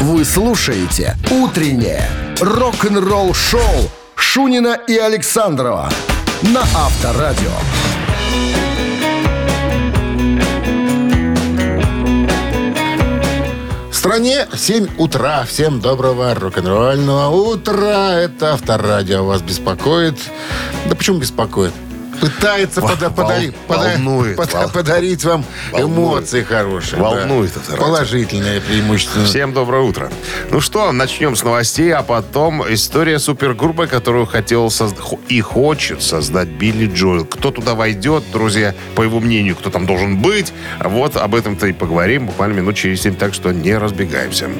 Вы слушаете «Утреннее рок-н-ролл-шоу» Шунина и Александрова на Авторадио. В стране 7 утра. Всем доброго рок-н-ролльного утра. Это Авторадио вас беспокоит. Да почему беспокоит? Пытается Вол- пода- подари- вол- пода- волнует, пода- вол- подарить вам волнует. эмоции хорошие. Волнует да. Авторадио. Положительные преимущественно. Всем доброе утро. Ну что, начнем с новостей, а потом история супергруппы, которую хотел хо- и хочет создать Билли Джоэл. Кто туда войдет, друзья, по его мнению, кто там должен быть, вот об этом-то и поговорим буквально минут через семь, так что не разбегаемся.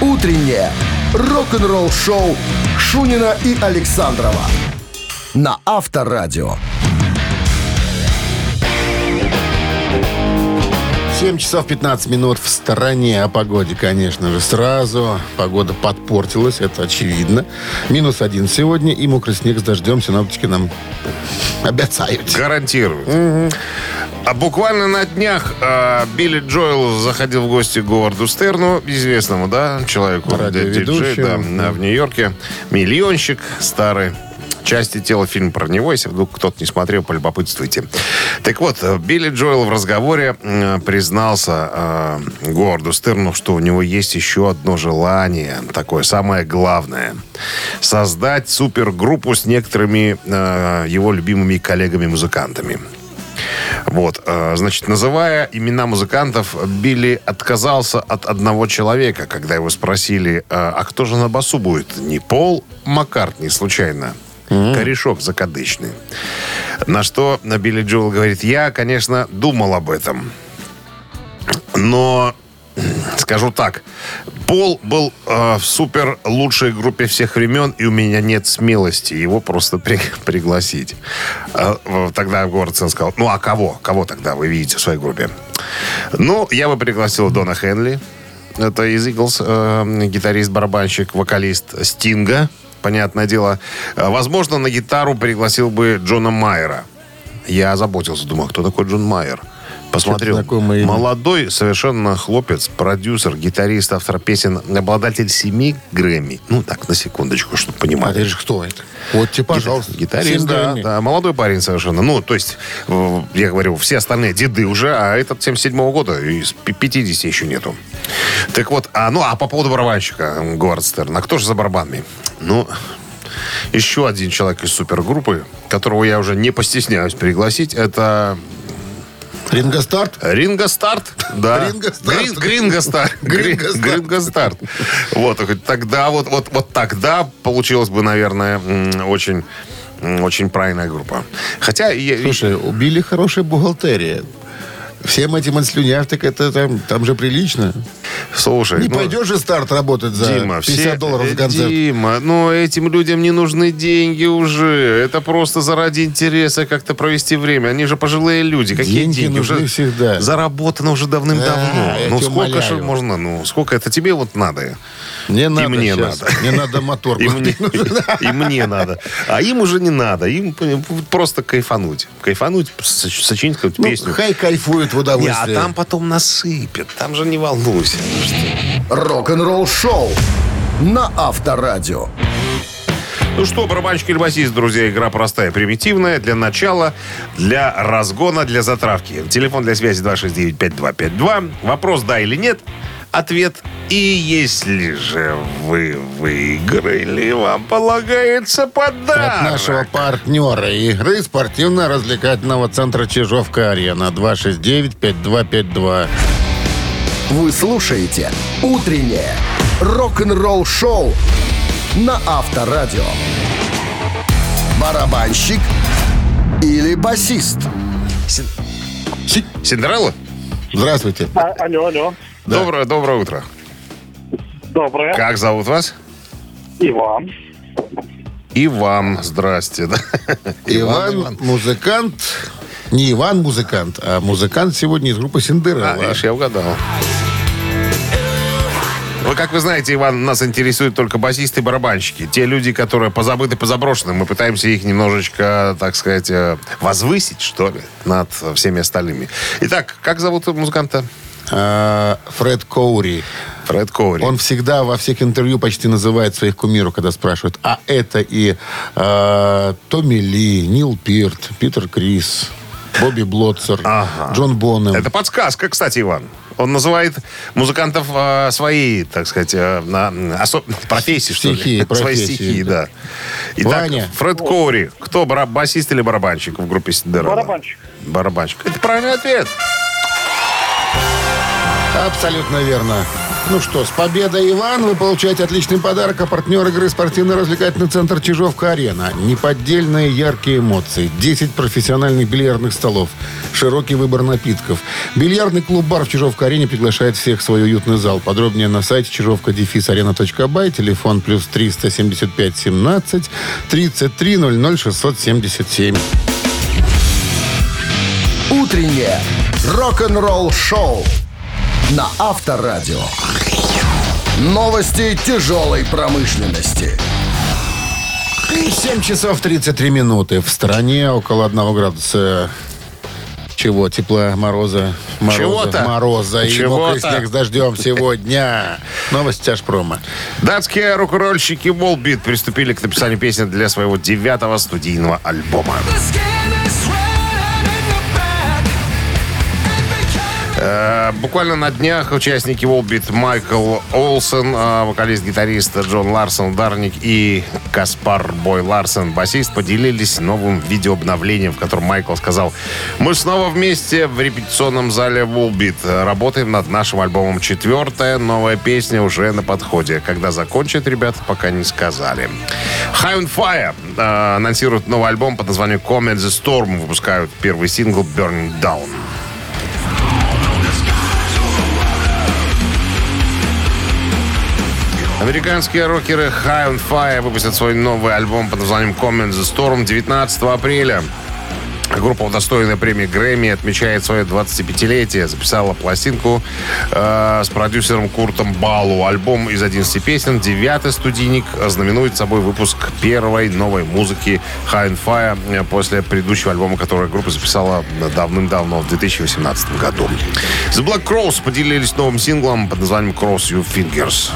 «Утреннее рок-н-ролл-шоу» Шунина и Александрова на Авторадио. 7 часов 15 минут в стороне о погоде, конечно же, сразу. Погода подпортилась, это очевидно. Минус один сегодня и мокрый снег с дождем синоптики нам обещают. Гарантируют. А буквально на днях э, Билли Джоэл заходил в гости к Говарду Стерну, известному, да, человеку, Радиоведущему, диджей, да, да. в Нью-Йорке. Миллионщик старый. Части тела фильм про него, если вдруг кто-то не смотрел, полюбопытствуйте. Так вот, э, Билли Джоэл в разговоре признался э, Говарду Стерну, что у него есть еще одно желание, такое самое главное. Создать супергруппу с некоторыми э, его любимыми коллегами-музыкантами. Вот, э, значит, называя имена музыкантов, Билли отказался от одного человека, когда его спросили, э, а кто же на басу будет? Не Пол Маккартни, случайно. Корешок закадычный. На что Билли Джоэл говорит, я, конечно, думал об этом. Но скажу так, Пол был э, в супер лучшей группе всех времен, и у меня нет смелости его просто при- пригласить. В- тогда Гордсон сказал, ну а кого? Кого тогда вы видите в своей группе? Ну, я бы пригласил Дона Хенли. Это из Иглс, э, гитарист-барабанщик, вокалист Стинга, понятное дело. Э, Возможно, на гитару пригласил бы Джона Майера. Я озаботился, думаю, кто такой Джон Майер? Посмотрел. Молодой совершенно хлопец, продюсер, гитарист, автор песен, обладатель семи Грэмми. Ну, так, на секундочку, чтобы А понимали. ты же кто это? Вот тебе, пожалуйста. Гитарист, да, да. Молодой парень совершенно. Ну, то есть, я говорю, все остальные деды уже, а этот 77 года, из пи- 50 еще нету. Так вот, а, ну, а по поводу барабанщика, Говард Стерн, а кто же за барабанами? Ну, еще один человек из супергруппы, которого я уже не постесняюсь пригласить, это Ринго Старт? Ринго Старт, да. Ринго Старт. Грин- Гринго Старт. Гринго. Вот, тогда, вот, вот, вот тогда получилась бы, наверное, очень, очень правильная группа. Хотя, Слушай, убили хорошая бухгалтерия. Всем этим отслюнять, так это там, там же прилично. Слушай, Не ну, пойдешь же старт работать за Дима, 50 все, долларов э, за концерт. Дима, ну этим людям не нужны деньги уже. Это просто заради интереса как-то провести время. Они же пожилые люди. Какие Деньги деньги? нужны уже всегда. Заработано уже давным-давно. Да, я ну сколько же можно? Ну сколько это тебе вот надо? Мне надо мне щас. надо. Мне надо мотор. И мне, и мне надо. А им уже не надо. Им просто кайфануть. Кайфануть, соч- сочинить какую-то Ну, песню. хай кайфует в Не, а удовольствие. там потом насыпят. Там же не волнуйся. Рок-н-ролл-шоу на Авторадио. Ну что, барабанщик или басист, друзья, игра простая, примитивная. Для начала, для разгона, для затравки. Телефон для связи 269-5252. Вопрос «да» или «нет». Ответ «и если же вы выиграли, вам полагается подарок». От нашего партнера игры спортивно-развлекательного центра Чижовка-Арена 269-5252. Вы слушаете «Утреннее рок-н-ролл-шоу» на Авторадио. Барабанщик или басист? Синдерелла? Здравствуйте. А, алло, алло. Доброе, доброе утро. Доброе. Как зовут вас? И вам. И вам здрасте. да. Иван, музыкант. Не Иван музыкант, а музыкант сегодня из группы А, Синдерелла. видишь, я угадал. Вы, как вы знаете, Иван, нас интересуют только басисты и барабанщики. Те люди, которые позабыты, позаброшены. Мы пытаемся их немножечко, так сказать, э, возвысить, что ли, над всеми остальными. Итак, как зовут музыканта? А, Фред Коури. Фред Коури. Он всегда во всех интервью почти называет своих кумиров, когда спрашивают. А это и э, Томми Ли, Нил Пирт, Питер Крис, Бобби Блотцер, Ага. Джон Боннем. Это подсказка, кстати, Иван. Он называет музыкантов э, свои, так сказать, э, на, осо- профессии, что ли. Стихии, Свои профессии, стихии, да. да. Итак, Ваня. Фред Коури. Кто, бара- басист или барабанщик в группе Сидерова? Барабанщик. Барабанщик. Это правильный ответ. Абсолютно верно. Ну что, с победой, Иван, вы получаете отличный подарок, а партнер игры спортивно-развлекательный центр «Чижовка-арена». Неподдельные яркие эмоции, 10 профессиональных бильярдных столов, широкий выбор напитков. Бильярдный клуб-бар в «Чижовка-арене» приглашает всех в свой уютный зал. Подробнее на сайте чижовка-арена.бай, телефон плюс 375 17 33 00 677. Утреннее рок-н-ролл-шоу на Авторадио. Новости тяжелой промышленности. 7 часов 33 минуты. В стране около 1 градуса чего? Тепла, мороза, мороза, Чего-то. мороза и Чего-то. мокрый снег с дождем сегодня. Новость тяжпрома. Датские рок-н-ролльщики Волбит приступили к написанию песни для своего девятого студийного альбома. Буквально на днях участники Волбит Майкл Олсен, э, вокалист-гитарист Джон Ларсон Дарник и Каспар Бой Ларсен, басист, поделились новым видеообновлением, в котором Майкл сказал, мы снова вместе в репетиционном зале Волбит. Работаем над нашим альбомом. Четвертая новая песня уже на подходе. Когда закончат, ребята пока не сказали. High on Fire э, анонсируют новый альбом под названием Comet the Storm. Выпускают первый сингл Burning Down. Американские рокеры High on Fire выпустят свой новый альбом под названием Comment the Storm 19 апреля. Группа, удостоенная премии Грэмми, отмечает свое 25-летие. Записала пластинку э, с продюсером Куртом Балу. Альбом из 11 песен, девятый студийник, знаменует собой выпуск первой новой музыки High on Fire после предыдущего альбома, который группа записала давным-давно, в 2018 году. The Black Crows поделились новым синглом под названием Cross Your Fingers.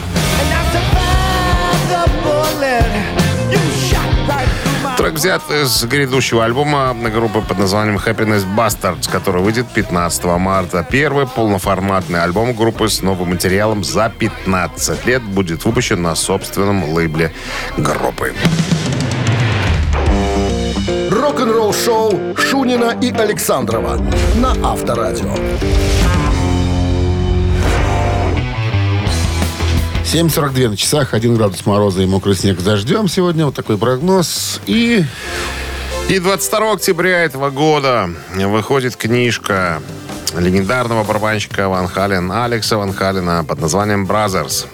Трек взят из грядущего альбома группы под названием Happiness Bastards, который выйдет 15 марта. Первый полноформатный альбом группы с новым материалом за 15 лет будет выпущен на собственном лейбле группы. Рок-н-ролл-шоу Шунина и Александрова на Авторадио. 7.42 на часах, 1 градус мороза и мокрый снег дождем. Сегодня вот такой прогноз. И И 22 октября этого года выходит книжка легендарного барабанщика Ван Хален, Алекса Ван Халена под названием «Brothers».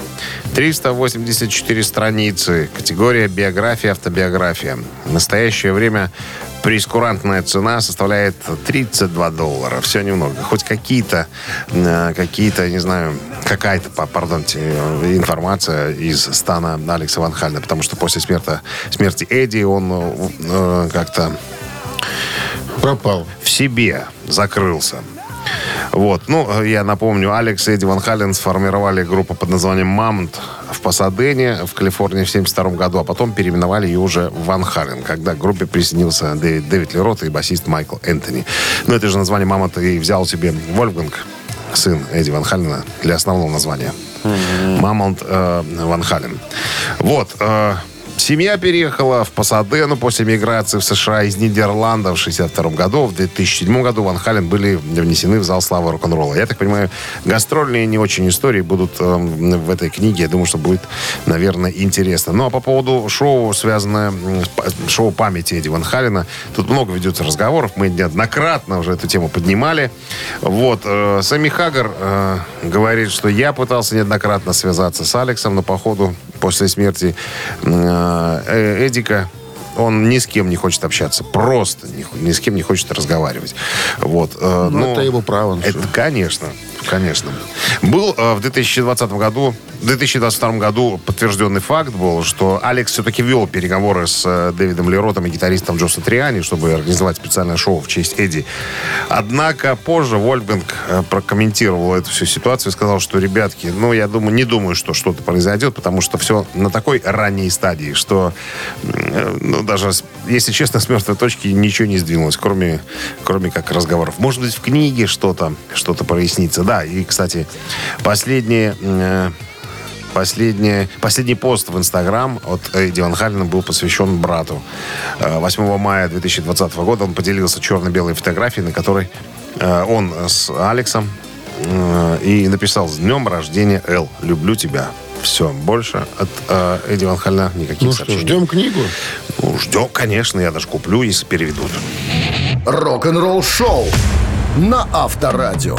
384 страницы. Категория биография, автобиография. В настоящее время прескурантная цена составляет 32 доллара. Все немного. Хоть какие-то, э, какие-то, не знаю, какая-то, па- пардонте, информация из стана Алекса Ван Халена. Потому что после смерти, смерти Эдди он э, э, как-то пропал. в себе закрылся. Вот. Ну, я напомню, Алекс и Эдди Ван Хален сформировали группу под названием «Мамонт» в Пасадене, в Калифорнии в 1972 году, а потом переименовали ее уже в Ван Хален, когда к группе присоединился Дэвид, Дэвид Лерот и басист Майкл Энтони. Но это же название «Мамонт» и взял себе Вольфганг, сын Эдди Ван Халена, для основного названия. Мамонт э, Ван Хален. Вот. э, Семья переехала в Пасадену после миграции в США из Нидерландов в 62 году. В 2007 году Ван Хален были внесены в зал славы рок-н-ролла. Я так понимаю, гастрольные не очень истории будут э, в этой книге. Я думаю, что будет, наверное, интересно. Ну, а по поводу шоу, связанное шоу памяти Эдди Ван Халена, тут много ведется разговоров. Мы неоднократно уже эту тему поднимали. Вот. э, Сами Хагар э, говорит, что я пытался неоднократно связаться с Алексом, но походу после смерти э, Эдика он ни с кем не хочет общаться. Просто ни, ни с кем не хочет разговаривать. Вот. э, Ну, это его право, ну Это, конечно. Конечно. Был э, в 2020 году, в 2022 году подтвержденный факт был, что Алекс все-таки вел переговоры с э, Дэвидом Леротом и гитаристом Джо Сатриани, чтобы организовать специальное шоу в честь Эдди. Однако позже Вольфганг э, прокомментировал эту всю ситуацию и сказал, что, ребятки, ну, я думаю, не думаю, что что-то произойдет, потому что все на такой ранней стадии, что, э, ну, даже, если честно, с мертвой точки ничего не сдвинулось, кроме, кроме как разговоров. Может быть, в книге что-то, что-то прояснится. Да, и, кстати, последние... э, Последний, последний пост в Инстаграм от Эдди Ван Халлена был посвящен брату. Э, 8 мая 2020 года он поделился черно-белой фотографией, на которой э, он с Алексом э, и написал «С днем рождения, Эл, люблю тебя». Все, больше от э, Эдди Ван Халлена никаких Ну что, сообщений. ждем книгу? Ну, ждем, конечно, я даже куплю, если переведут. Рок-н-ролл шоу на Авторадио.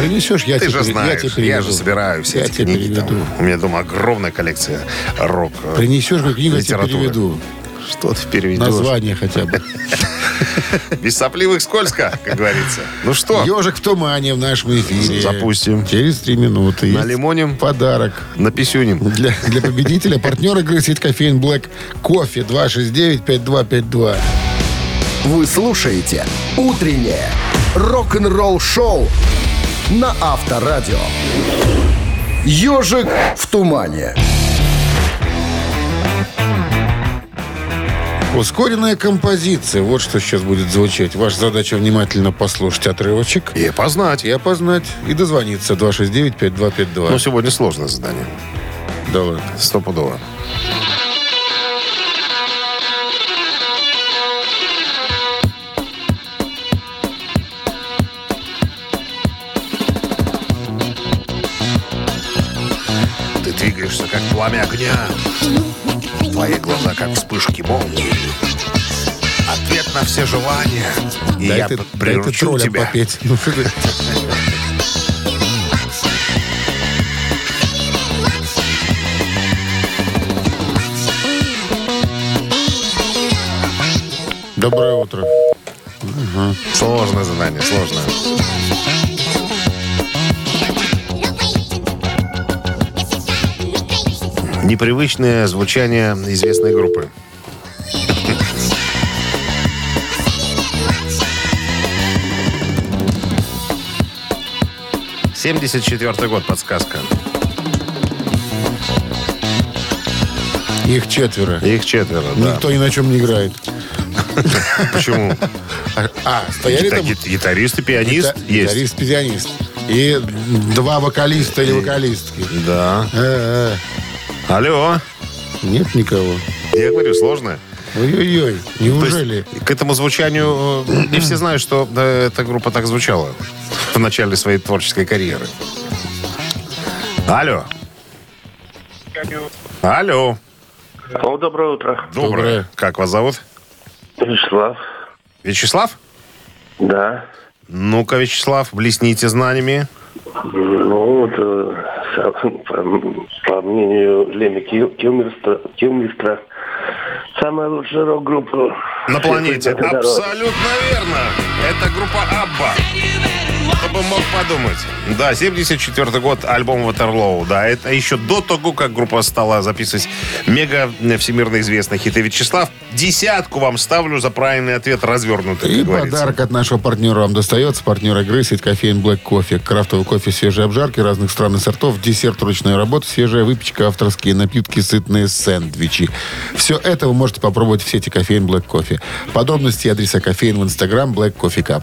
Принесешь, я Ты тебе же знаешь, я, тебе я, же собираю все Я эти тебе книги. там. У меня дома огромная коллекция рок. э, Принесешь мне книгу, я тебе переведу. Что ты переведешь? Название хотя бы. Без сопливых скользко, как говорится. Ну что, Ежик в тумане в нашем эфире. Запустим. Через три минуты. на лимоним, Подарок. на писюнем. Для, для победителя партнер игры сеть кофеин Black Кофе 269-5252. Вы слушаете «Утреннее рок-н-ролл-шоу» на Авторадио. «Ежик в тумане». Ускоренная композиция. Вот что сейчас будет звучать. Ваша задача внимательно послушать отрывочек И познать. и опознать, и дозвониться 269-5252. Но сегодня сложное задание. Да ладно. Стопудово. Ты как пламя огня. Твои глаза, как вспышки молнии. Ответ на все желания. И Дай я ты, п- дай ты приручу тебя. попеть. Ну, Доброе утро. Сложное задание, сложное. Непривычное звучание известной группы. 74 год, подсказка. Их четверо. Их четверо, да. Никто ни на чем не играет. Почему? А, а, стояли там гит- Гитарист и пианист есть. гитарист, пианист. И два вокалиста или вокалистки. Да. Алло. Нет никого. Я говорю, сложное. Ой-ой-ой, То неужели? есть к этому звучанию э, не все знают, что да, эта группа так звучала в начале своей творческой карьеры. Алло. Алло. О, доброе утро. Доброе. Доброе. Как вас зовут? Вячеслав. Вячеслав? Да. Ну-ка, Вячеслав, блесните знаниями. Ну, вот, э, по, по мнению Леми Кил- Килмистра, Килмистра, самая лучшая рок-группа На планете. Абсолютно верно. Это группа Абба. Кто бы мог подумать. Да, 74 год, альбом Ватерлоу. Да, это еще до того, как группа стала записывать мега э, всемирно известные хиты. Вячеслав, десятку вам ставлю за правильный ответ развернутый, И как говорится. подарок от нашего партнера вам достается. Партнер игры сеть кофеин Black Кофе. Крафтовый кофе, свежие обжарки разных стран и сортов, десерт ручная работа, свежая выпечка, авторские напитки, сытные сэндвичи. Все это вы можете попробовать в сети кофеин Black Кофе. Подробности и адреса кофеин в инстаграм Black Coffee Cup.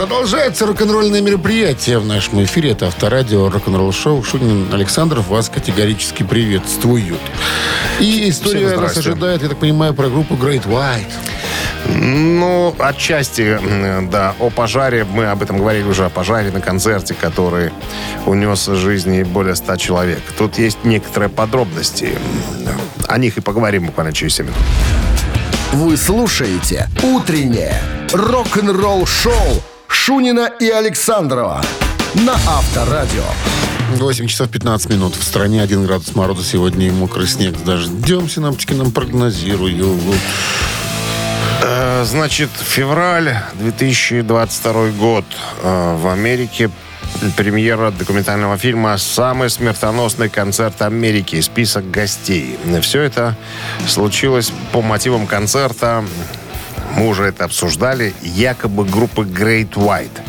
Продолжается рок-н-ролльное мероприятие в нашем эфире. Это авторадио рок-н-ролл шоу. Шунин Александров вас категорически приветствуют. И история нас ожидает, я так понимаю, про группу Great White. Ну, отчасти, да, о пожаре. Мы об этом говорили уже, о пожаре на концерте, который унес жизни более ста человек. Тут есть некоторые подробности. О них и поговорим буквально через 7 минут. Вы слушаете «Утреннее рок-н-ролл шоу» Шунина и Александрова на Авторадио. 8 часов 15 минут. В стране 1 градус мороза сегодня и мокрый снег дождем. Синаптики нам прогнозируют. Э, Значит, февраль 2022 год. Э, В Америке премьера документального фильма «Самый смертоносный концерт Америки. Список гостей». Все это случилось по мотивам концерта мы уже это обсуждали, якобы группы Great White.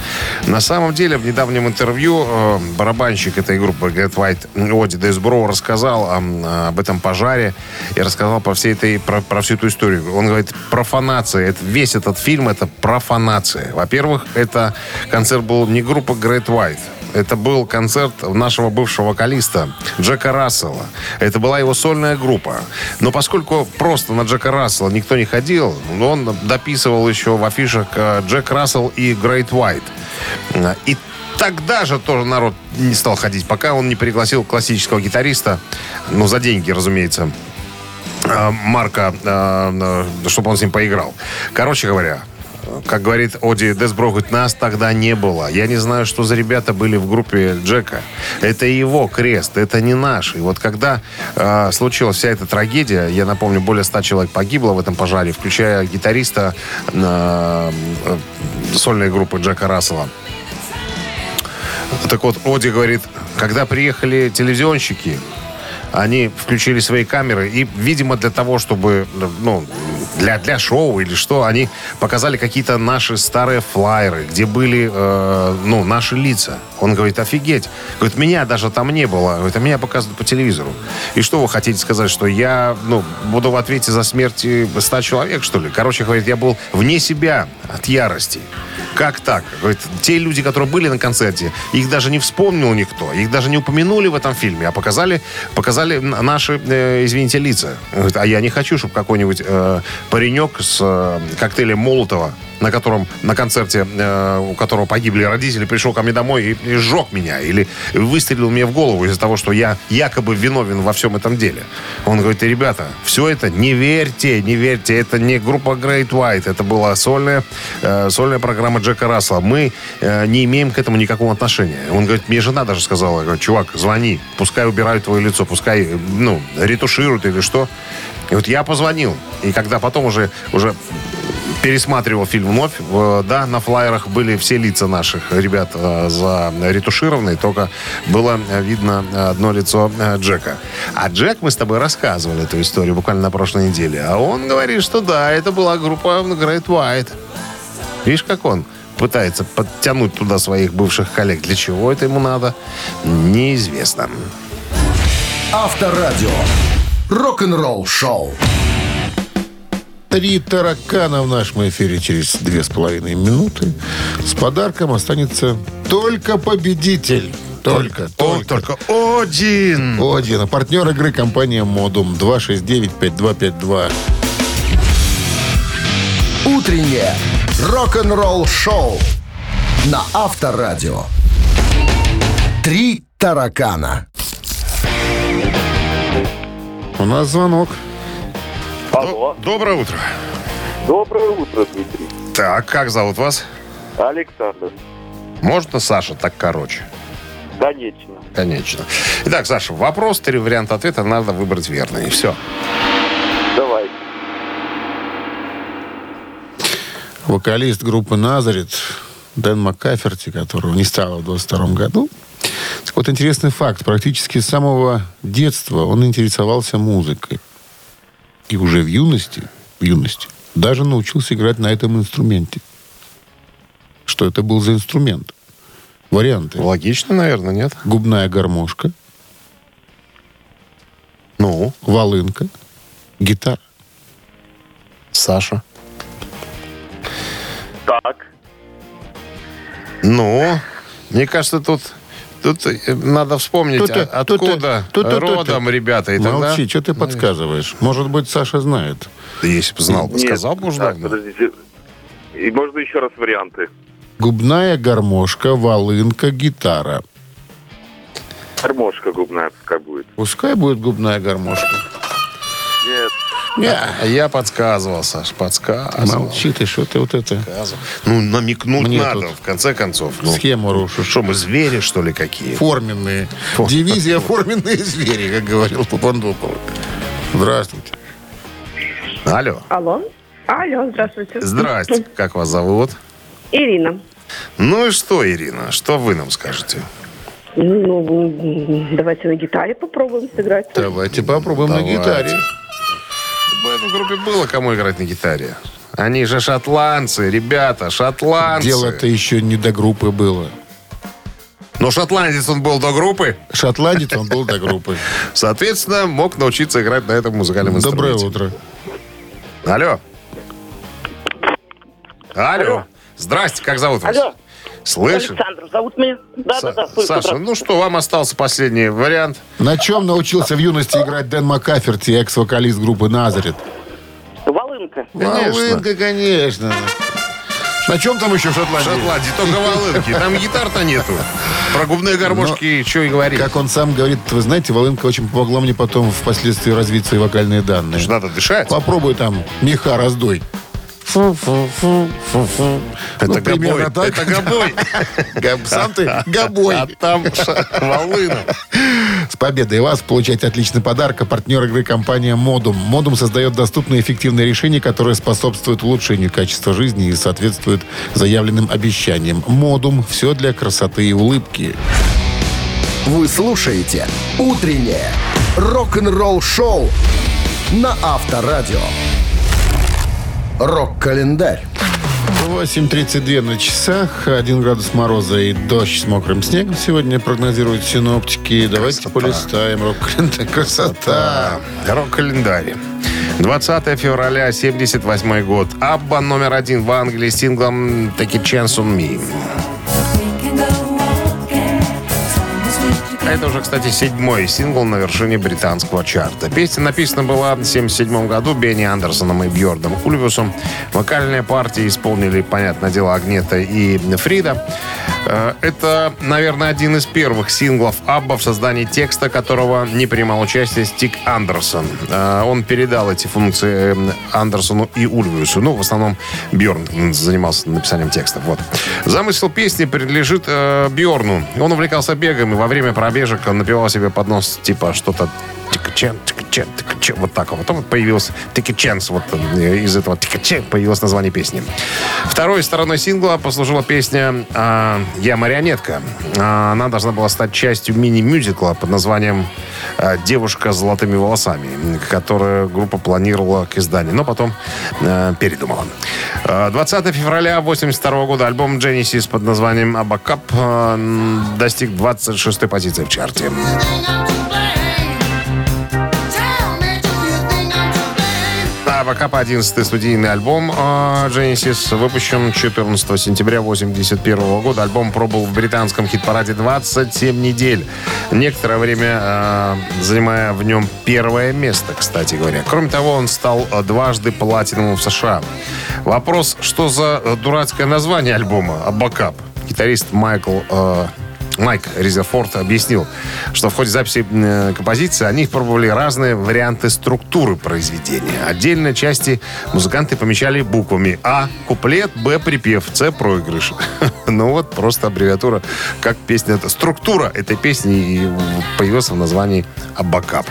На самом деле, в недавнем интервью э, барабанщик этой группы Great White Оди Десбро рассказал о- об этом пожаре и рассказал про, всей этой, про, про всю эту историю. Он говорит, профанация. Это, весь этот фильм — это профанация. Во-первых, это концерт был не группа Great White. Это был концерт нашего бывшего вокалиста Джека Рассела. Это была его сольная группа. Но поскольку просто на Джека Рассела никто не ходил, он дописывал еще в афишах э, Джек Рассел и White. Э, И тогда же тоже народ не стал ходить, пока он не пригласил классического гитариста, ну, за деньги, разумеется, э, Марка, э, чтобы он с ним поиграл. Короче говоря, как говорит Оди Десбро, говорит, нас тогда не было. Я не знаю, что за ребята были в группе Джека. Это его крест, это не наш. И вот когда э, случилась вся эта трагедия, я напомню, более ста человек погибло в этом пожаре, включая гитариста э, э, сольной группы Джека Рассела. Так вот, Оди говорит, когда приехали телевизионщики, они включили свои камеры и, видимо, для того, чтобы, ну, для, для шоу или что, они показали какие-то наши старые флайеры, где были, э, ну, наши лица. Он говорит, офигеть. Говорит, меня даже там не было. Говорит, а меня показывают по телевизору. И что вы хотите сказать, что я, ну, буду в ответе за смерти 100 человек, что ли? Короче, говорит, я был вне себя от ярости. Как так? Говорит, те люди, которые были на концерте, их даже не вспомнил никто, их даже не упомянули в этом фильме, а показали, показали наши, э, извините, лица. Говорит, а я не хочу, чтобы какой-нибудь э, паренек с э, коктейлем Молотова, на котором на концерте, э, у которого погибли родители, пришел ко мне домой и, и сжег меня или выстрелил мне в голову из-за того, что я якобы виновен во всем этом деле. Он говорит, ребята, все это не верьте, не верьте, это не группа Great White, это была сольная, э, сольная программа Джека Рассела. Мы э, не имеем к этому никакого отношения. Он говорит, мне жена даже сказала, говорит, чувак, звони, пускай убирают твое лицо, пускай, ну, ретушируют или что. И вот я позвонил, и когда потом уже, уже пересматривал фильм вновь. э, Да, на флайерах были все лица наших ребят э, заретушированные, только было э, видно одно лицо Джека. А Джек, мы с тобой рассказывали эту историю буквально на прошлой неделе. А он говорит, что да, это была группа Great White. Видишь, как он пытается подтянуть туда своих бывших коллег. Для чего это ему надо, неизвестно. Авторадио. Рок-н-ролл шоу. Три таракана в нашем эфире через две с половиной минуты. С подарком останется только победитель. Только, О, только. только один. Один. А партнер игры компания Модум 269-5252. Утреннее рок-н-ролл шоу на Авторадио. Три таракана. У нас звонок. Алло. Доброе утро. Доброе утро, Дмитрий. Так, как зовут вас? Александр. Можно Саша так короче? Конечно. Конечно. Итак, Саша, вопрос, три варианта ответа, надо выбрать верный. И все. Давай. Вокалист группы «Назарет» Дэн Маккаферти, которого не стало в 22 году. Вот, интересный факт. Практически с самого детства он интересовался музыкой. И уже в юности, в юности даже научился играть на этом инструменте. Что это был за инструмент? Варианты. Логично, наверное, нет? Губная гармошка, Ну, волынка, гитара. Саша. Так. Ну, мне кажется, тут, тут э, надо вспомнить, Тут-то- а- откуда тут-то- тут-то- родом тут-то. ребята. И тогда, Молчи, что ты подсказываешь? Может быть, Саша знает. Да если бы знал, бы, сказал бы уже Так, давно. подождите. И можно еще раз варианты. Губная гармошка, волынка, гитара. Гармошка губная пускай будет. Пускай будет губная гармошка. А Я подсказывал, Саш, подсказывал. Молчи ты, что ты вот это подсказывал. Ну, намекнуть Мне надо, в конце концов. Ну, схему рушишь. что, мы звери, что ли, какие? Форменные. Дивизия форменные звери, как говорил Папандопов. Здравствуйте. Алло. Алло. Алло, здравствуйте. Здрасте. Как вас зовут? Ирина. Ну и что, Ирина, что вы нам скажете? Ну, давайте на гитаре попробуем сыграть. Давайте попробуем на Давайте. гитаре. В этой группе было кому играть на гитаре. Они же шотландцы, ребята, шотландцы. Дело-то еще не до группы было. Но шотландец он был до группы, Шотландец он был до группы. соответственно, мог научиться играть на этом музыкальном Доброе инструменте. утро. Алло. Алло. Здрасте, как зовут вас? Алло. Слышишь? Александр зовут меня. Да, Са- да, да, слышу. Саша, ну что, вам остался последний вариант? На чем научился в юности играть Дэн Маккаферти, экс-вокалист группы «Назарет»? Волынка. Конечно. Волынка, конечно. На чем там еще в В Шотландии? Шотландии только волынки. Там гитар-то нету. Про губные гармошки что и говорить. Как он сам говорит, вы знаете, Волынка очень помогла мне потом впоследствии развить свои вокальные данные. Надо дышать. Попробуй там меха раздой. Это Ну, гобой. примерно так. Это гобой. Сам ты гобой. А там ша- волына. С победой вас получаете отличный подарок. А партнер игры компания Модум. Модум создает доступные и эффективные решения, которые способствуют улучшению качества жизни и соответствуют заявленным обещаниям. Модум. Все для красоты и улыбки. Вы слушаете «Утреннее рок-н-ролл-шоу» на Авторадио. Рок-календарь. 8.32 на часах, 1 градус мороза и дождь с мокрым снегом сегодня прогнозируют синоптики. Давайте полистаем. Рок-календарь. Красота. Рок-календарь. 20 февраля 78 год. Абба номер один в Англии с синглом «Take a chance on me». Это уже, кстати, седьмой сингл на вершине британского чарта. Песня написана была в 1977 году Бенни Андерсоном и Бьордом Ульвусом. Вокальные партии исполнили, понятное дело, Агнета и Фрида. Э, Это, наверное, один из первых синглов Абба, в создании текста которого не принимал участие Стик Андерсон. Э, Он передал эти функции э, Андерсону и Ульвиусу. Ну, в основном Бьорн занимался написанием текстов. Вот. Замысел песни принадлежит э, Бьорну. Он увлекался бегом и во время пробежек напевал себе под нос типа что-то тикачен, тикачен, тикачен, вот так вот. Потом появился тикаченс, вот э, из этого тикачен появилось название песни. Второй стороной сингла послужила песня а, «Я марионетка». А, Она должна была стать частью мини-мюзикла под названием а, «Девушка с золотыми волосами», которую группа планировала к изданию, но потом э, передумала. А, 20 февраля 1982 года альбом Genesis под названием «Абакап» э, достиг 26-й позиции в чарте. Абакап 11 студийный альбом э, Genesis выпущен 14 сентября 1981 года. Альбом пробыл в британском хит-параде 27 недель. Некоторое время э, занимая в нем первое место, кстати говоря. Кроме того, он стал дважды платиновым в США. Вопрос, что за дурацкое название альбома «Абакап»? Гитарист Майкл э, Майк Резерфорд объяснил, что в ходе записи э, композиции они пробовали разные варианты структуры произведения. Отдельные части музыканты помечали буквами А – куплет, Б – припев, С – проигрыш. ну вот, просто аббревиатура, как песня. Структура этой песни появилась в названии «Абакап».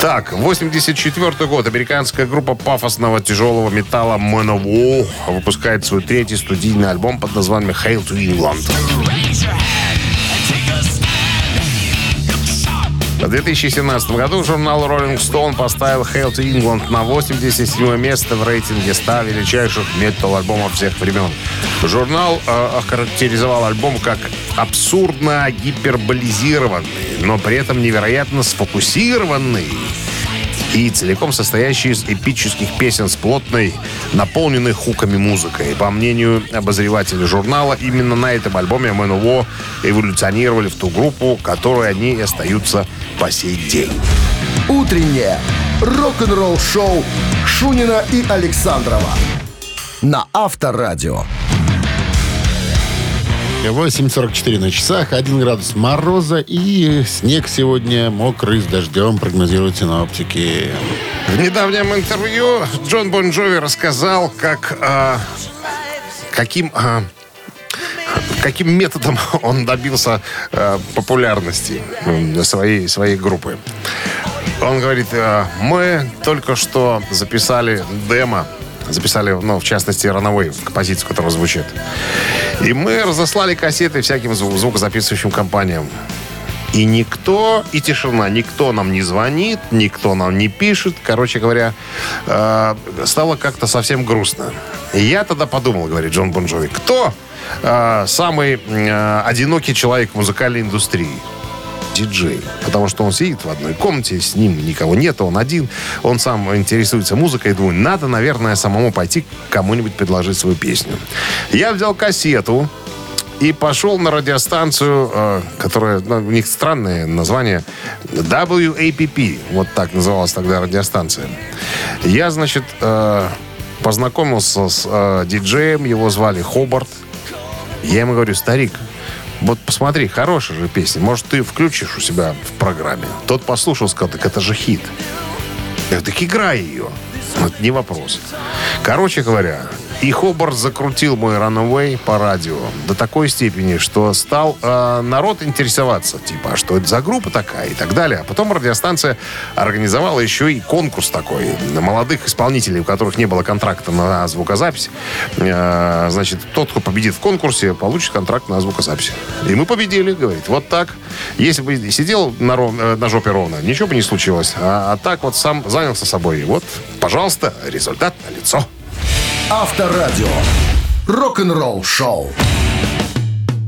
Так, 84 год. Американская группа пафосного тяжелого металла Manowar выпускает свой третий студийный альбом под названием «Hail to England». В 2017 году журнал Rolling Stone поставил Hail to England на 87 место в рейтинге 100 величайших метал-альбомов всех времен. Журнал э, охарактеризовал альбом как абсурдно гиперболизированный, но при этом невероятно сфокусированный и целиком состоящий из эпических песен с плотной, наполненной хуками музыкой. По мнению обозревателей журнала, именно на этом альбоме Manowar эволюционировали в ту группу, которой они и остаются по сей день. Утреннее рок-н-ролл-шоу Шунина и Александрова на Авторадио. 8.44 на часах, 1 градус мороза и снег сегодня мокрый с дождем, прогнозируют синоптики. В недавнем интервью Джон Бон Джови рассказал, как, а, каким, а, каким методом он добился а, популярности своей, своей группы. Он говорит, а, мы только что записали демо, записали, ну, в частности, Runaway, композицию, которая звучит. И мы разослали кассеты всяким зву- звукозаписывающим компаниям. И никто, и тишина, никто нам не звонит, никто нам не пишет. Короче говоря, э, стало как-то совсем грустно. И я тогда подумал, говорит Джон Бонжови, кто э, самый э, одинокий человек в музыкальной индустрии? Диджей. Потому что он сидит в одной комнате, с ним никого нет, он один. Он сам интересуется музыкой. Думаю, надо, наверное, самому пойти кому-нибудь предложить свою песню. Я взял кассету, и пошел на радиостанцию, э, которая, ну, у них странное название, WAPP, вот так называлась тогда радиостанция. Я, значит, э, познакомился с э, диджеем, его звали Хобарт. Я ему говорю, старик, вот посмотри, хорошая же песня, может, ты включишь у себя в программе. Тот послушал, сказал, так это же хит. Я говорю, так играй ее. Вот не вопрос. Короче говоря, и Хобарт закрутил мой Runaway по радио до такой степени, что стал э, народ интересоваться, типа, а что это за группа такая и так далее. А потом радиостанция организовала еще и конкурс такой на молодых исполнителей, у которых не было контракта на звукозапись. Э, значит, тот, кто победит в конкурсе, получит контракт на звукозапись. И мы победили, говорит. Вот так. Если бы сидел на, ров- э, на жопе ровно, ничего бы не случилось. А, а так вот сам занялся собой. И вот, пожалуйста, результат на лицо. Авторадио. Рок-н-ролл шоу.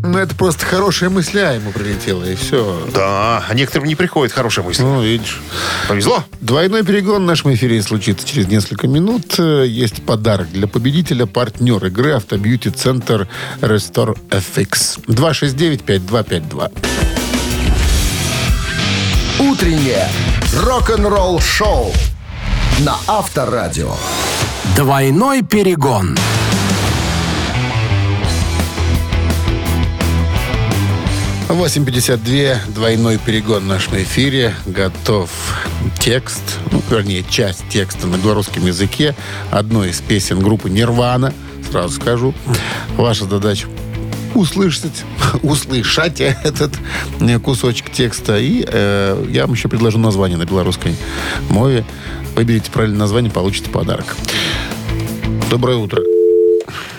Ну, это просто хорошая мысля ему прилетела, и все. Да, а некоторым не приходит хорошая мысль. Ну, видишь. Повезло? Двойной перегон в нашем эфире случится через несколько минут. Э, Есть подарок для победителя, партнер игры автобьюти-центр Restore FX. 269-5252. Утреннее рок-н-ролл шоу на Авторадио. Двойной перегон. В 8.52, двойной перегон в нашем эфире. Готов текст, ну, вернее, часть текста на белорусском языке одной из песен группы «Нирвана». Сразу скажу. Ваша задача услышать, услышать этот э, кусочек текста. И э, я вам еще предложу название на белорусской мове. Выберите правильное название, получите подарок. Доброе утро.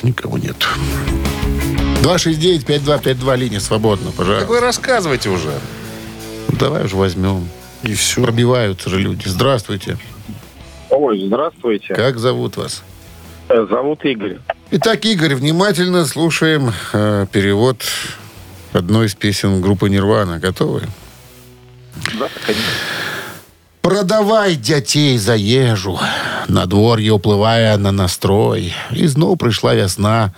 Никого нет. 269-5252, линия свободна, Так пожалуйста. вы рассказывайте уже. Давай уже возьмем. И все. Пробиваются же люди. Здравствуйте. Ой, здравствуйте. Как зовут вас? Э, Зовут Игорь. Итак, Игорь, внимательно слушаем э, перевод одной из песен группы «Нирвана». Готовы? Да, конечно. Продавай дзяцей за ежу, надвор'е ўплывае на настрой. І зноў прыйшла вясна,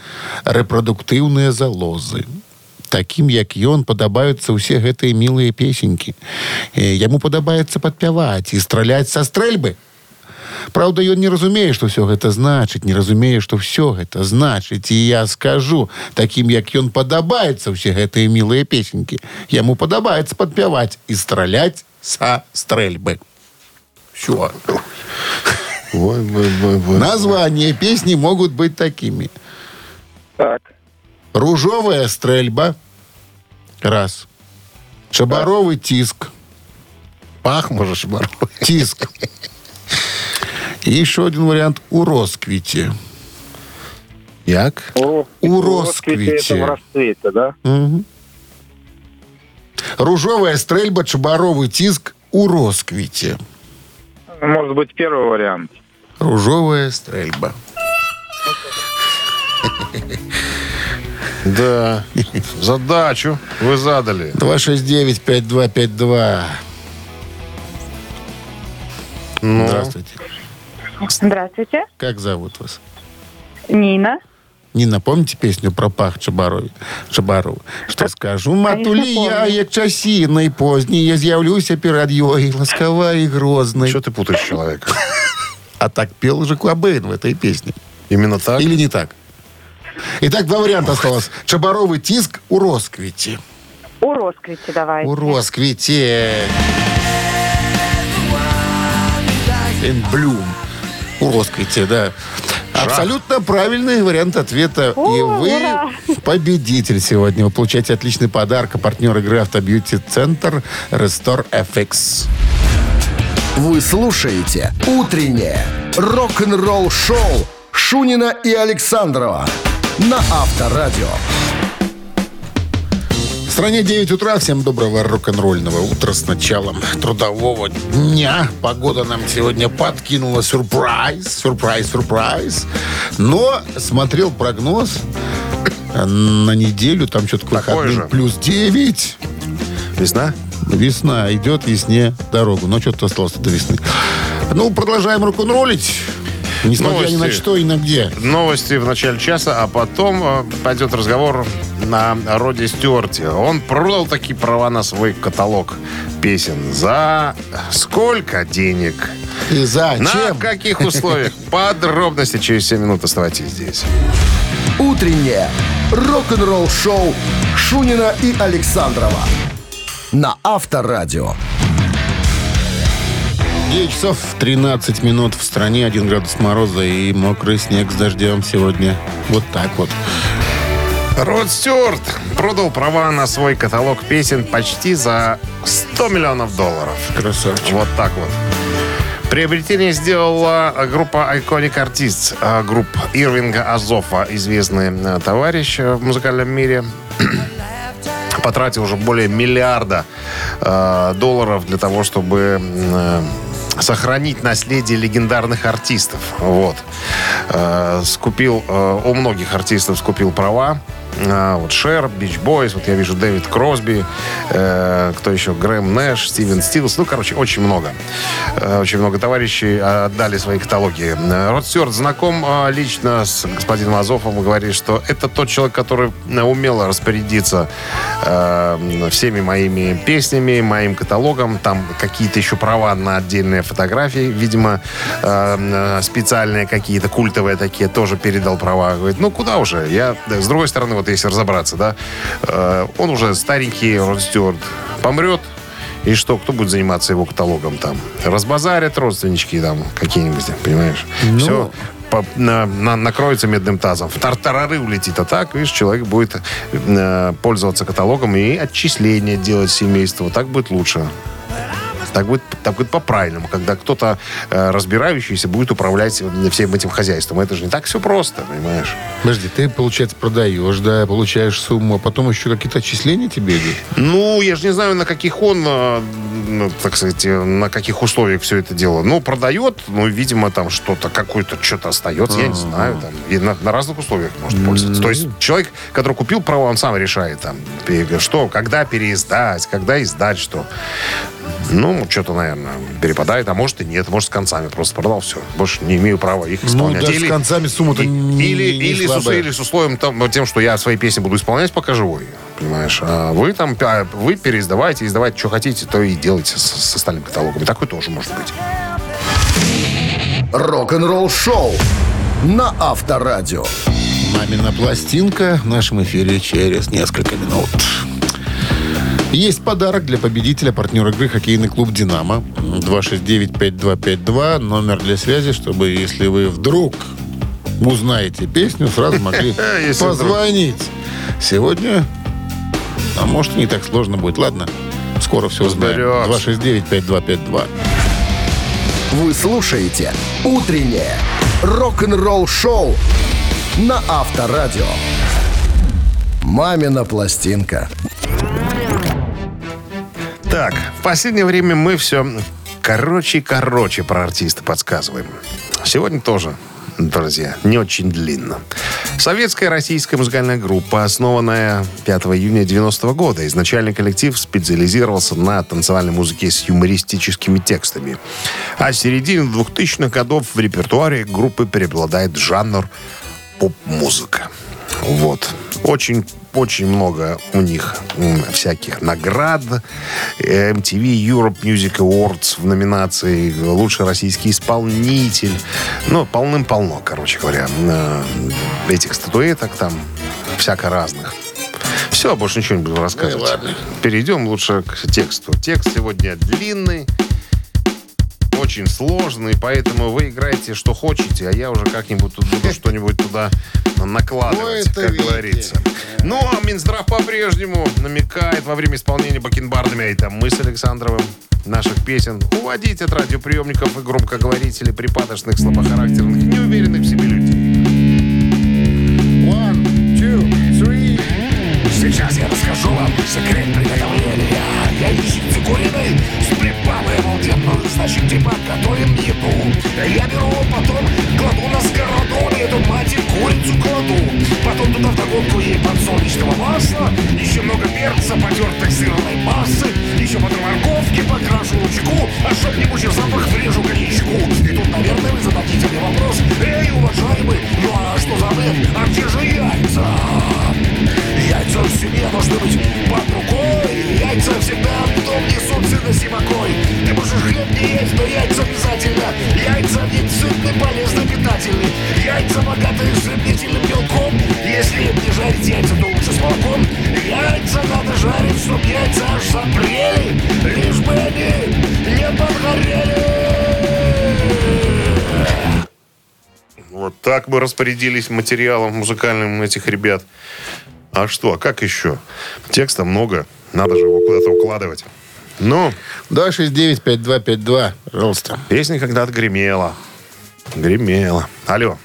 рэпрадуктыўныя залозы. Такім, як ён, падабаюцца ўсе гэтыя мілыя песенькі. Э, Яму падабаецца падпяваць і страляць са стрэльбы. Праўда, ён не разумее, што ўсё гэта значыць, не разумее, што ўсё гэта значыць. І я скажу, такім, як ён падабаецца ўсе гэтыя мілыя песенькі. Яму падабаецца падпяваць і страляць са стрэльбы. Все. Ой, ой, ой, ой. Названия песни могут быть такими. Так. Ружовая стрельба. Раз. Шабаровый тиск. Пах, может, шмар. Тиск. И еще один вариант. У росквити. Як? О, У росквите. Это в расцвете, да? Мгм. Ружовая стрельба, чабаровый тиск у росквити. Может быть, первый вариант. Ружовая стрельба. Да. Задачу вы задали. 269-5252. Ну, Здравствуйте. Здравствуйте. Как зовут вас? Нина Нина, помните песню про пах Чабарові? Чабарова? Что скажу, матулі я, помню. як часінай поздній, я з'явлюся перед ёй, ласкава и грозной. что ты путаешь человека? А так пел же Кобейн в этой песне. Именно так? Или не так? Итак, два варианта осталось. Чабаровый тиск у Росквити. У Росквити давайте. У Росквити. in Bloom. Уроскайте, да. Абсолютно правильный вариант ответа. И вы ура! победитель сегодня. Вы получаете отличный подарок. А партнер игры Автобьюти Центр Restore FX. Вы слушаете «Утреннее рок-н-ролл-шоу» Шунина и Александрова на Авторадио. В стране 9 утра. Всем доброго рок-н-ролльного утра с началом трудового дня. Погода нам сегодня подкинула сюрприз, сюрприз, сюрприз. Но смотрел прогноз на неделю, там что-то к выходным плюс 9. Весна? Весна идет, весне дорогу. Но что-то осталось до весны. Ну, продолжаем рок-н-роллить. Несмотря ни на Новости. что и на где. Новости в начале часа, а потом э, пойдет разговор на Роде Стюарте. Он продал такие права на свой каталог песен. За сколько денег? И зачем? На каких условиях? Подробности через 7 минут. Оставайтесь здесь. «Утреннее рок-н-ролл-шоу» Шунина и Александрова на Авторадио. 9 часов 13 минут в стране, 1 градус мороза и мокрый снег с дождем сегодня. Вот так вот. Род Стюарт продал права на свой каталог песен почти за 100 миллионов долларов. Красавчик. Вот так вот. Приобретение сделала группа Iconic Artists, а, группа Ирвинга Азофа, известный э, товарищ э, в музыкальном мире. Потратил уже более миллиарда э, долларов для того, чтобы э, сохранить наследие легендарных артистов. Вот. Э, скупил, э, у многих артистов скупил права. А, вот Шер, Бич Бойс, вот я вижу Дэвид Кросби, э, кто еще, Грэм Нэш, Стивен Стилс. Ну, короче, очень много. Э, очень много товарищей отдали свои каталоги. Э, Род Стюарт знаком э, лично с господином Азовым говорит, что это тот человек, который э, умело распорядиться э, всеми моими песнями, моим каталогом. Там какие-то еще права на отдельные фотографии, видимо, э, э, специальные какие-то, культовые такие, тоже передал права. Говорит, ну куда уже? Я, с другой стороны, вот если разобраться, да, э, он уже старенький Род Стюарт помрет, и что, кто будет заниматься его каталогом там? Разбазарят родственнички там какие-нибудь, понимаешь? Все накроется медным тазом. В тартарары улетит. А так, видишь, человек будет э, пользоваться каталогом и отчисления делать семейству. Так будет лучше. Так будет, так будет по-правильному, когда кто-то э, разбирающийся будет управлять всем этим хозяйством. Это же не так все просто, понимаешь? Подожди, ты, получается, продаешь, да, получаешь сумму, а потом еще какие-то отчисления тебе идут? Ну, я же не знаю, на каких он, э, ну, так сказать, на каких условиях все это дело. Ну, продает, ну, видимо, там что-то, какое-то что-то остается, я не знаю. Там, и на, на разных условиях может пользоваться. То есть человек, который купил право, он сам решает, там, что, когда переиздать, когда издать, что. Ну, что-то, наверное, перепадает, а может и нет, может с концами просто продал все. Больше не имею права их Ну, исполнять. даже с концами сумма-то и- не- или, не или, с, или с условием там, тем, что я свои песни буду исполнять, пока живой. Понимаешь? А вы там, а, вы переиздавайте, издавайте, что хотите, то и делайте с, с остальным каталогом. И такой тоже может быть. Рок-н-ролл-шоу на Авторадио. Мамина пластинка в нашем эфире через несколько минут. Есть подарок для победителя, партнера игры хоккейный клуб «Динамо». 269-5252, номер для связи, чтобы, если вы вдруг узнаете песню, сразу могли позвонить. Сегодня, а может, и не так сложно будет. Ладно, скоро все узнаем. Разберемся. 269-5252. Вы слушаете «Утреннее рок-н-ролл-шоу» на Авторадио. «Мамина пластинка». Так, в последнее время мы все короче и короче про артиста подсказываем. Сегодня тоже, друзья, не очень длинно. Советская российская музыкальная группа, основанная 5 июня 90 года. Изначально коллектив специализировался на танцевальной музыке с юмористическими текстами. А с середины 2000-х годов в репертуаре группы преобладает жанр поп-музыка. Вот. Очень очень много у них всяких наград. MTV Europe Music Awards в номинации «Лучший российский исполнитель». Ну, полным-полно, короче говоря, э, этих статуэток там всяко разных. Все, больше ничего не буду рассказывать. Ну ладно. Перейдем лучше к тексту. Текст сегодня длинный, очень сложный, поэтому вы играете, что хотите, а я уже как-нибудь тут буду что-нибудь туда накладывать, как видите. говорится. Ну, а Минздрав по-прежнему намекает во время исполнения бакенбардами, а это мы с Александровым, наших песен, уводить от радиоприемников и громкоговорителей припадочных, слабохарактерных, неуверенных в себе людей. One, two, three. Сейчас я расскажу вам секрет приготовления яичницы куриной с прибавой обалденную, значит, типа готовим еду. Я беру, потом кладу на сковороду, эту мать курицу кладу. Потом туда вдогонку ей подсолнечного масла, еще много перца, потертой сырной массы, еще потом морковки, покрашу лучку, а чтоб не мучил запах, врежу коньячку. И тут, наверное, вы зададите мне вопрос, эй, уважаемый, ну а что за бред, а где же яйца? Яйца в семье должны быть под рукой. Яйца всегда в дом несут сына симакой Ты можешь хлеб не есть, но яйца обязательно. Яйца ведь сытны, полезны, питательны Яйца богатые сравнительным белком. Если не жарить яйца, то лучше с молоком. Яйца надо жарить, чтоб яйца аж сопрели Лишь бы они не подгорели Вот так мы распорядились материалом музыкальным этих ребят. А что, а как еще? Текста много, надо же его куда-то укладывать. Ну, 269-5252, пожалуйста. песня когда-то гремела. Гремела. Алло.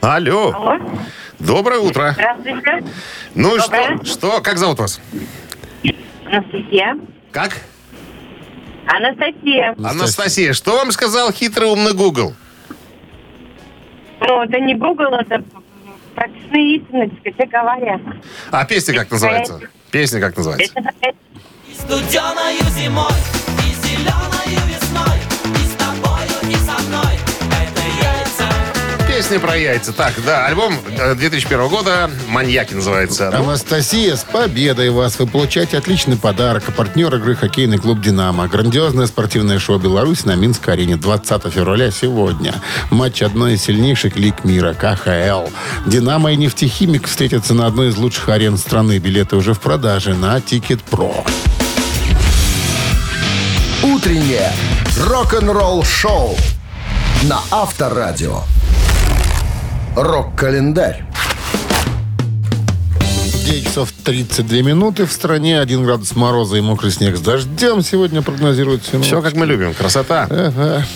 Алло. Алло. Доброе утро. Здравствуйте. Ну и Доброе. что, что, как зовут вас? Анастасия. Как? Анастасия. Анастасия, что вам сказал хитрый умный Google? Ну, это не Google, это прописные истины, говоря. А песня как называется? Песня как называется? Студеною зимой и зеленою Песня про яйца. Так, да, альбом э, 2001 года «Маньяки» называется. Ну, Анастасия, с победой вас! Вы получаете отличный подарок. Партнер игры хоккейный клуб «Динамо». Грандиозное спортивное шоу «Беларусь» на Минской арене 20 февраля сегодня. Матч одной из сильнейших лиг мира – КХЛ. «Динамо» и «Нефтехимик» встретятся на одной из лучших арен страны. Билеты уже в продаже на Ticketpro. Утреннее рок-н-ролл-шоу на Авторадио. Рок-календарь. 9 часов 32 минуты в стране. 1 градус мороза и мокрый снег с дождем сегодня прогнозируют синоптики. Все как мы любим. Красота. Ага.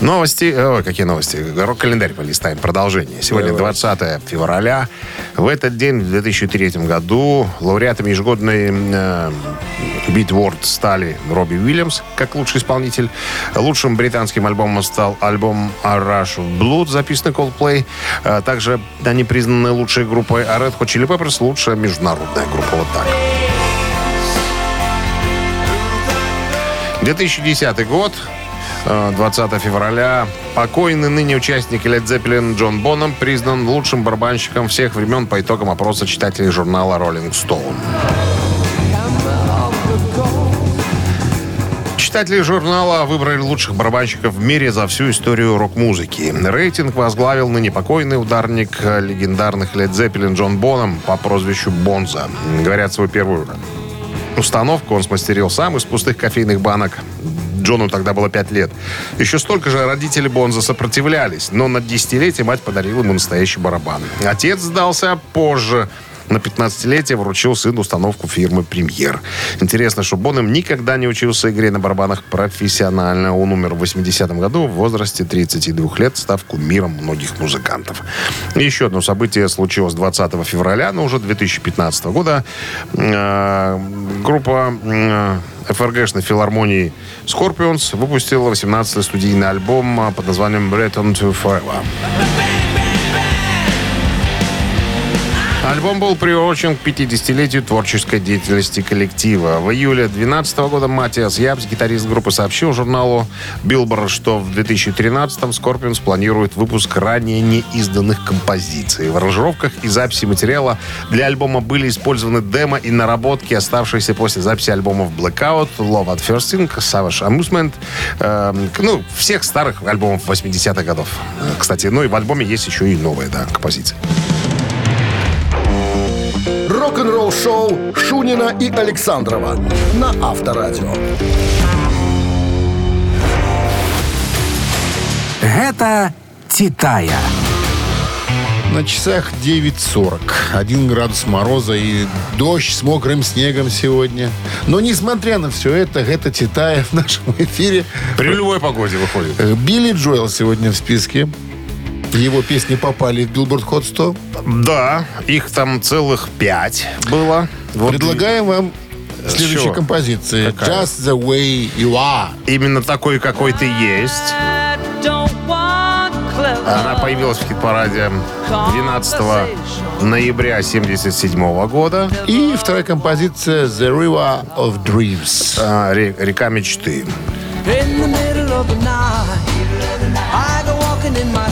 Новости. Ой, какие новости? Рок-календарь полистаем. Продолжение. Сегодня 20 февраля. В этот день, в 2003 году, лауреатами ежегодной э, World стали Робби Уильямс, как лучший исполнитель. Лучшим британским альбомом стал альбом Rush of Blood, записанный Coldplay. Э, Также они признаны лучшей группой, а Red Hot Chili Peppers лучшая международная группа. Вот так. 2010 год, э, 20 февраля. Покойный ныне участник Led Zeppelin Джон Боннам признан лучшим барабанщиком всех времен по итогам опроса читателей журнала Rolling Stone. Читатели журнала выбрали лучших барабанщиков в мире за всю историю рок-музыки. Рейтинг возглавил ныне покойный ударник э, легендарных Led Zeppelin Джон Боннам по прозвищу Бонза. Говорят, свою первую установку он смастерил сам из пустых кофейных банок. Джону тогда было 5 лет. Еще столько же родители Бонза сопротивлялись, но на десятилетие мать подарила ему настоящий барабан. Отец сдался позже. На 15-летие вручил сыну установку фирмы «Премьер». Интересно, что Бонем никогда не учился игре на барабанах профессионально. Он умер в 80-м году в возрасте 32 лет, став кумиром многих музыкантов. Еще одно событие случилось 20 февраля, но уже 2015 года. Э, Группа э, ФРГшной филармонии Scorpions выпустила 18-й студийный альбом под названием Return to Forever. Альбом был приурочен к 50-летию творческой деятельности коллектива. В июле 2012 года Матиас Ябс, гитарист группы, сообщил журналу Billboard, что в 2013-м Scorpions планирует выпуск ранее неизданных композиций. В аранжировках и записи материала для альбома были использованы демо и наработки, оставшиеся после записи альбомов Blackout, Love at First Thing, Savage Amusement, эм, ну, всех старых альбомов 80-х годов. Э, Кстати, ну и в альбоме есть еще и новые, да, композиции. Рок-н-ролл-шоу Шунина и Александрова на Авторадио. Гэта «Титая». На часах 9.40. Один градус мороза и дождь с мокрым снегом сегодня. Но несмотря на все это, это Титая в нашем эфире. При любой погоде выходит. Э, Билли Джоэл сегодня в списке. Его песни попали в Billboard Hot 100. Да, их там целых пять было. Вот Предлагаем вам С следующие чего? композиции. Какая? Just the way you are. Именно такой, какой ты есть. Она появилась в хит-параде 12 ноября 1977 года. И вторая композиция The River of Dreams. А, ре- Река мечты.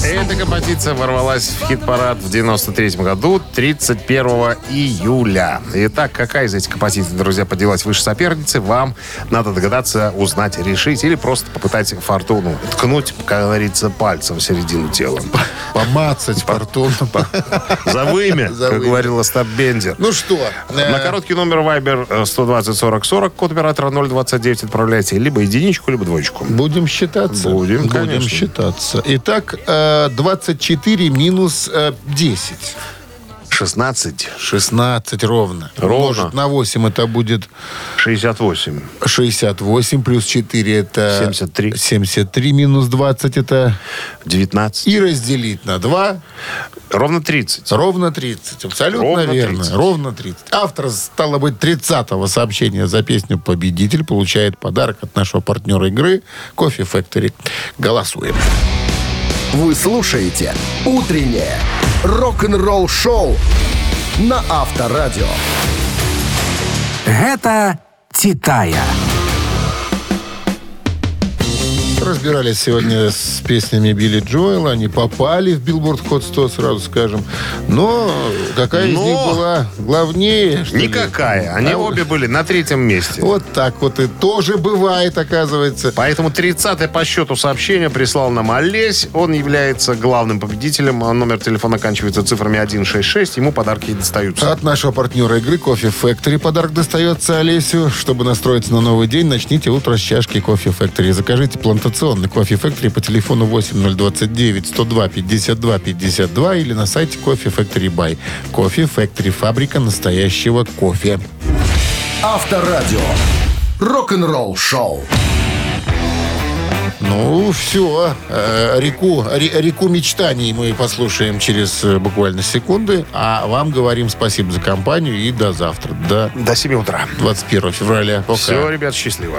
Эта композиция ворвалась в хит-парад в 93 году, 31 июля. Итак, какая из этих композиций, друзья, поделать выше соперницы, вам надо догадаться, узнать, решить или просто попытать фортуну. Ткнуть, как говорится, пальцем в середину тела. Помацать фортуну. За вымя, как вымя. говорил Остап Бендер. Ну что, э, На короткий номер Viber э, 120 40 40, код оператора 029 отправляйте либо единичку, либо двоечку. Будем считаться. Будем, Будем конечно. считаться. Итак, э, 24 минус э, 10. 16, 16 ровно. Ровно. Умножить на 8 это будет 68, 68 плюс 4 это 73. 73 минус 20 это 19, и разделить на 2 ровно 30. ровно 30. Абсолютно Ровно верно. 30. Ровно 30. Автор, стало быть, 30-го сообщения за песню «Победитель» получает подарок от нашего партнера игры «Coffee Factory». Голосуем. Вы слушаете «Утреннее рок-н-ролл-шоу» на Авторадио. Гэта «Титая». Разбирались сегодня с песнями Билли Джоэла. Они попали в Billboard Hot 100, сразу скажем. Но какая из Но- них была главнее? что ли? Никакая. Они А, обе были на третьем месте. Вот так вот и тоже бывает, оказывается. Поэтому 30 по счету сообщение прислал нам Олесь. Он является главным победителем. Номер телефона оканчивается цифрами 166. Ему подарки и достаются. От нашего партнера игры Кофе Factory подарок достается Олесю. Чтобы настроиться на новый день, начните утро с чашки Кофе Factory. Закажите плантационный Кофе Factory по телефону 8029 102 52 52 или на сайте Кофе Factory Бай. Кофе Factory. Фабрика настоящего кофе. Авторадио. Рок-н-ролл-шоу. Ну, все. реку, ре- реку мечтаний мы послушаем через э, буквально секунды. А вам говорим спасибо за компанию и до завтра. До До 7 утра. 21 февраля. Пока. Все, ребят, счастливо.